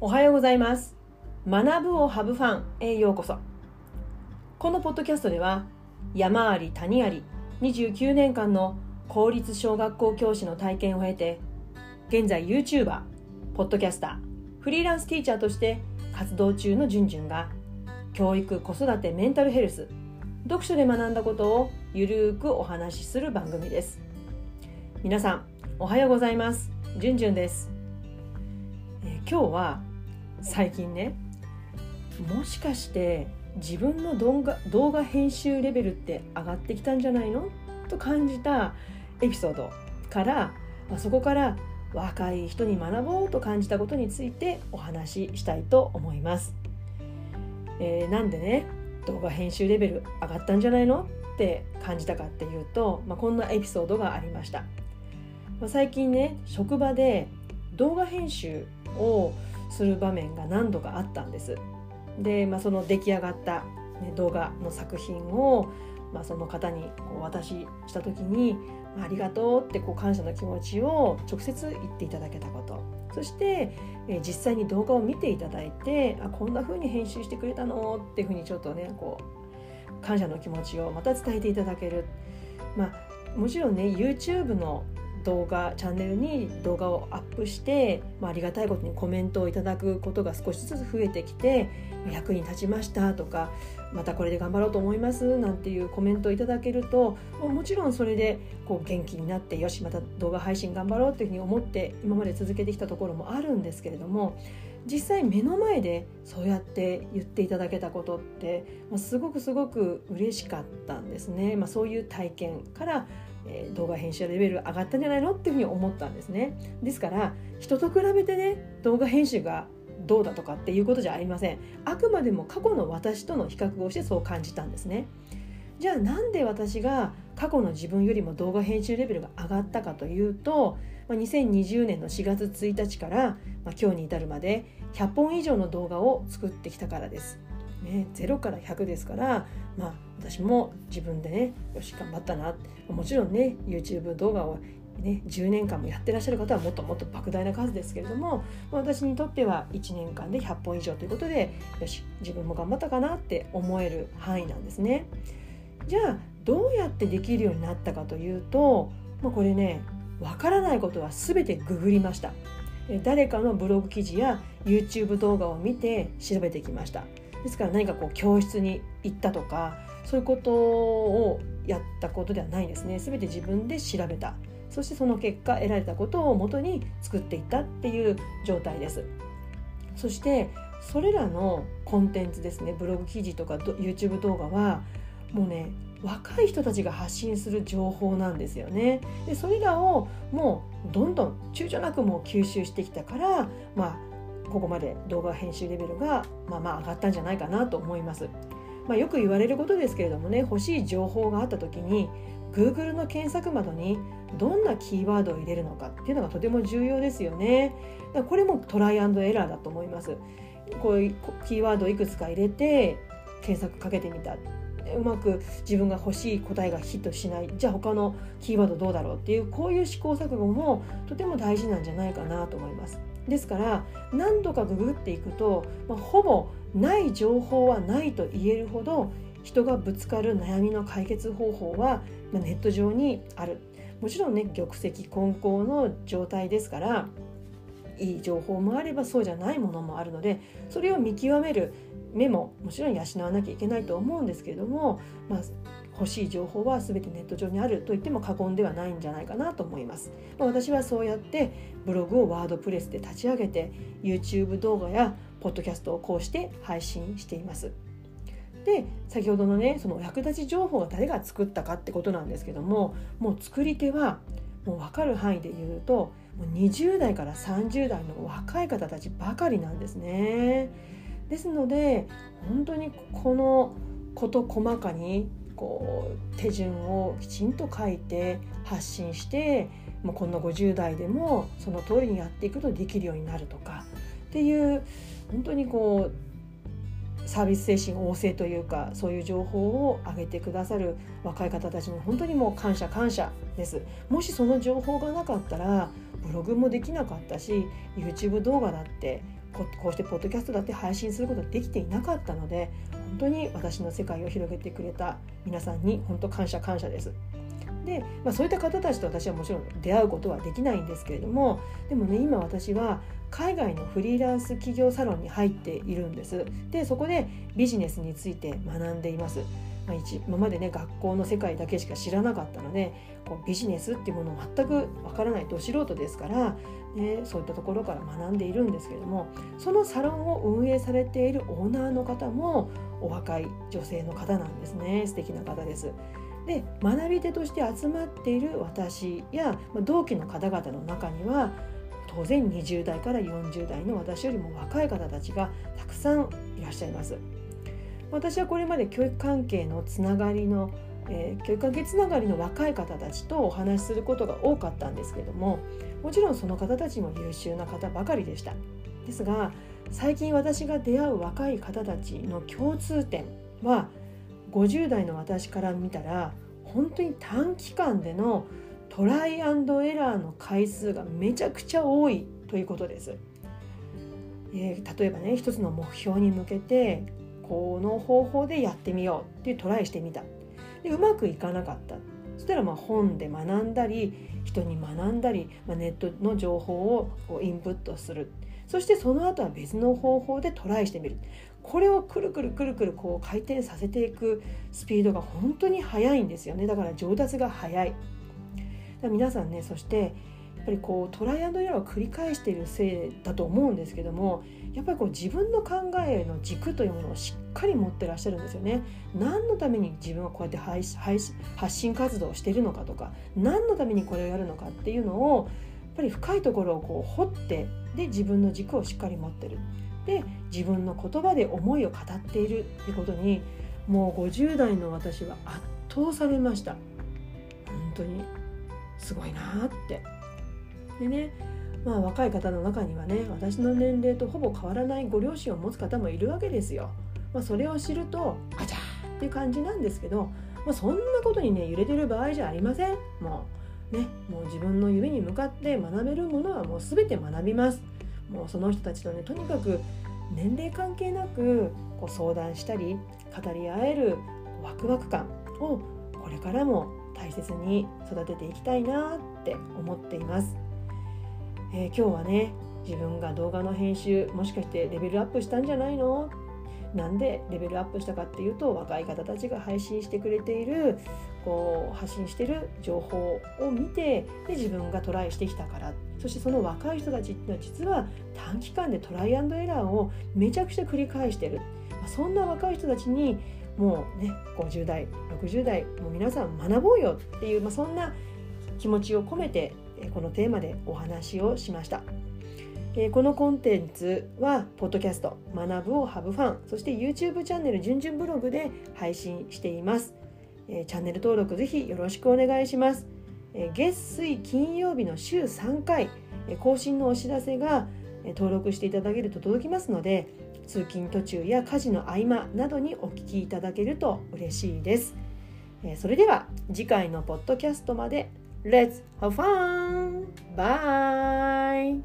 おはようございます。学ぶをハブファンへようこそ。このポッドキャストでは山あり谷あり29年間の公立小学校教師の体験を経て現在 YouTuber ポッドキャスターフリーランスティーチャーとして活動中のじゅんじゅんが教育子育てメンタルヘルス読書で学んだことをゆるーくお話しする番組です。皆さんおはようございます。じゅんじゅんです、え、今日は最近ねもしかして自分の動画動画編集レベルって上がってきたんじゃないの？と感じたエピソードから、まあ、そこから若い人に学ぼうと感じたことについてお話ししたいと思います。えー、なんでね動画編集レベル上がったんじゃないの？って感じたかっていうと、まあ、こんなエピソードがありました。ま最近ね職場で動画編集をする場面が何度かあったんです。で、まあ、その出来上がった、ね、動画の作品を、まあ、その方にこうお渡しした時に「ありがとう」ってこう感謝の気持ちを直接言っていただけたことそして、え実際に動画を見ていただいて「あこんな風に編集してくれたの?」っていうふうにちょっとねこう感謝の気持ちをまた伝えていただける。まあ、もちろんね YouTube の動画チャンネルに動画をアップして、まあ、ありがたいことにコメントをいただくことが少しずつ増えてきて役に立ちましたとかまたこれで頑張ろうと思いますなんていうコメントをいただけるともちろんそれでこう元気になってよしまた動画配信頑張ろうというふうに思って今まで続けてきたところもあるんですけれども実際目の前でそうやって言っていただけたことって、まあ、すごくすごく嬉しかったんですね、まあ、そういう体験からえ動画編集レベル上がったんじゃないのっていうふうに思ったんですね。ですから人と比べてね動画編集がどうだとかっていうことじゃありません。あくまでも過去の私との比較をしてそう感じたんですね。じゃあなんで私が過去の自分よりも動画編集レベルが上がったかというと2020年の4月1日から、ま今日に至るまで100本以上の動画を作ってきたからです。ね、0から100ですから、まあ、私も自分でねよし頑張ったなもちろんね YouTube 動画をね、10年間もやってらっしゃる方はもっともっと莫大な数ですけれども私にとっては1年間で100本以上ということでよし自分も頑張ったかなって思える範囲なんですね。じゃあどうやってできるようになったかというと、まあ、これねわからないことは全てググりました。誰かのブログ記事や YouTube 動画を見て調べてきました。ですから何かこう教室に行ったとかそういうことをやったことではないですね。全て自分で調べた。そしてその結果得られたことをもとに作っていったっていう状態です。そしてそれらのコンテンツですねブログ記事とか YouTube 動画はもうね若い人たちが発信する情報なんですよね。でそれらをもうどんどん躊躇なくもう吸収してきたからまあここまで動画編集レベルがまあまあ上がったんじゃないかなと思います。まあ、よく言われることですけれどもね欲しい情報があった時に Google の検索窓にどんなキーワードを入れるのかっていうのがとても重要ですよね。だこれもトライアンドエラーだと思います。こういうキーワードをいくつか入れて検索かけてみたうまく自分が欲しい答えがヒットしないじゃあ他のキーワードどうだろうっていうこういう試行錯誤もとても大事なんじゃないかなと思います。ですから何度かググっていくと、まあ、ほぼない情報はないと言えるほど人がぶつかる悩みの解決方法は、まあ、ネット上にある。もちろんね玉石混交の状態ですからいい情報もあればそうじゃないものもあるのでそれを見極める目ももちろん養わなきゃいけないと思うんですけれども、まあ、欲しい情報は全てネット上にあると言っても過言ではないんじゃないかなと思います。まあ、私はそうやってブログをワードプレスで立ち上げて YouTube 動画やポッドキャストをこうして配信しています。で先ほどのねそのお役立ち情報が誰が作ったかってことなんですけどももう作り手はもう分かる範囲で言うともう20代から30代の若い方たちばかりなんですね。ですので本当にこの事細かにこう手順をきちんと書いて発信してもうこんな50代でもその通りにやっていくとできるようになるとかっていう本当にこうサービス精神旺盛というかそういう情報を上げてくださる若い方たちも本当にもう感謝感謝です。もしその情報がなかったらブログもできなかったし YouTube 動画だってこうしてポッドキャストだって配信することできていなかったので本当に私の世界を広げてくれた皆さんに本当感謝感謝です。で、まあ、そういった方たちと私はもちろん出会うことはできないんですけれどもでもね今私は海外のフリーランス企業サロンに入っているんですでそこでビジネスについて学んでいます、まあ、今までね学校の世界だけしか知らなかったのでこうビジネスっていうものを全くわからないど素人ですからね、そういったところから学んでいるんですけれどもそのサロンを運営されているオーナーの方もお若い女性の方なんですね素敵な方です。で学び手として集まっている私やま同期の方々の中には当然20代から40代の私よりも若い方たちがたくさんいらっしゃいます。私はこれまで教育関係のつながりのえー、教育関係つながりの若い方たちとお話しすることが多かったんですけどももちろんその方たちも優秀な方ばかりでしたですが最近私が出会う若い方たちの共通点は50代の私から見たら本当に短期間でのトライアンドエラーの回数がめちゃくちゃ多いということです。えー、例えばね一つの目標に向けてこの方法でやってみようっていうトライしてみた。でうまくいかなかった。そしたらまあ本で学んだり人に学んだり、まあ、ネットの情報をこうインプットする。そしてその後は別の方法でトライしてみる。これをくるくるくるくるこう回転させていくスピードが本当に速いんですよね。だから上達が速い。皆さんねそしてぱりこうトライアンドエラーを繰り返しているせいだと思うんですけどもやっぱりこう自分の考えの軸というものをしっかり持ってらっしゃるんですよね。何のために自分はこうやって配発信活動をしているのかとか何のためにこれをやるのかっていうのをやっぱり深いところをこう掘ってで自分の軸をしっかり持ってる。で自分の言葉で思いを語っているってことにもう50代の私は圧倒されました。本当にすごいなって。でねまあ、若い方の中にはね私の年齢とほぼ変わらないご両親を持つ方もいるわけですよ。まあ、それを知るとあちゃーっていう感じなんですけど、まあ、そんなことにね揺れてる場合じゃありません。もうねもう自分の夢に向かって学べるものはもう全て学びます。もうその人たちとねとにかく年齢関係なくこう相談したり語り合えるワクワク感をこれからも大切に育てていきたいなって思っています。えー、今日はね自分が動画の編集もしかしてレベルアップしたんじゃないの？なんでレベルアップしたかっていうと若い方たちが配信してくれているこう発信してる情報を見てで自分がトライしてきたから。そしてその若い人たちっていうのは実は短期間でトライアンドエラーをめちゃくちゃ繰り返してる。そんな若い人たちにもうね50代60代もう皆さん学ぼうよっていう、まあ、そんな気持ちを込めてこのテーマでお話をしました。このコンテンツは、ポッドキャスト、学ぶをハブファン、そして YouTube チャンネル、じゅんじゅんブログで配信しています。チャンネル登録ぜひよろしくお願いします。月水金曜日の週3回、更新のお知らせが登録していただけると届きますので、通勤途中や家事の合間などにお聞きいただけると嬉しいです。それでは次回のポッドキャストまで Let's have fun! Bye!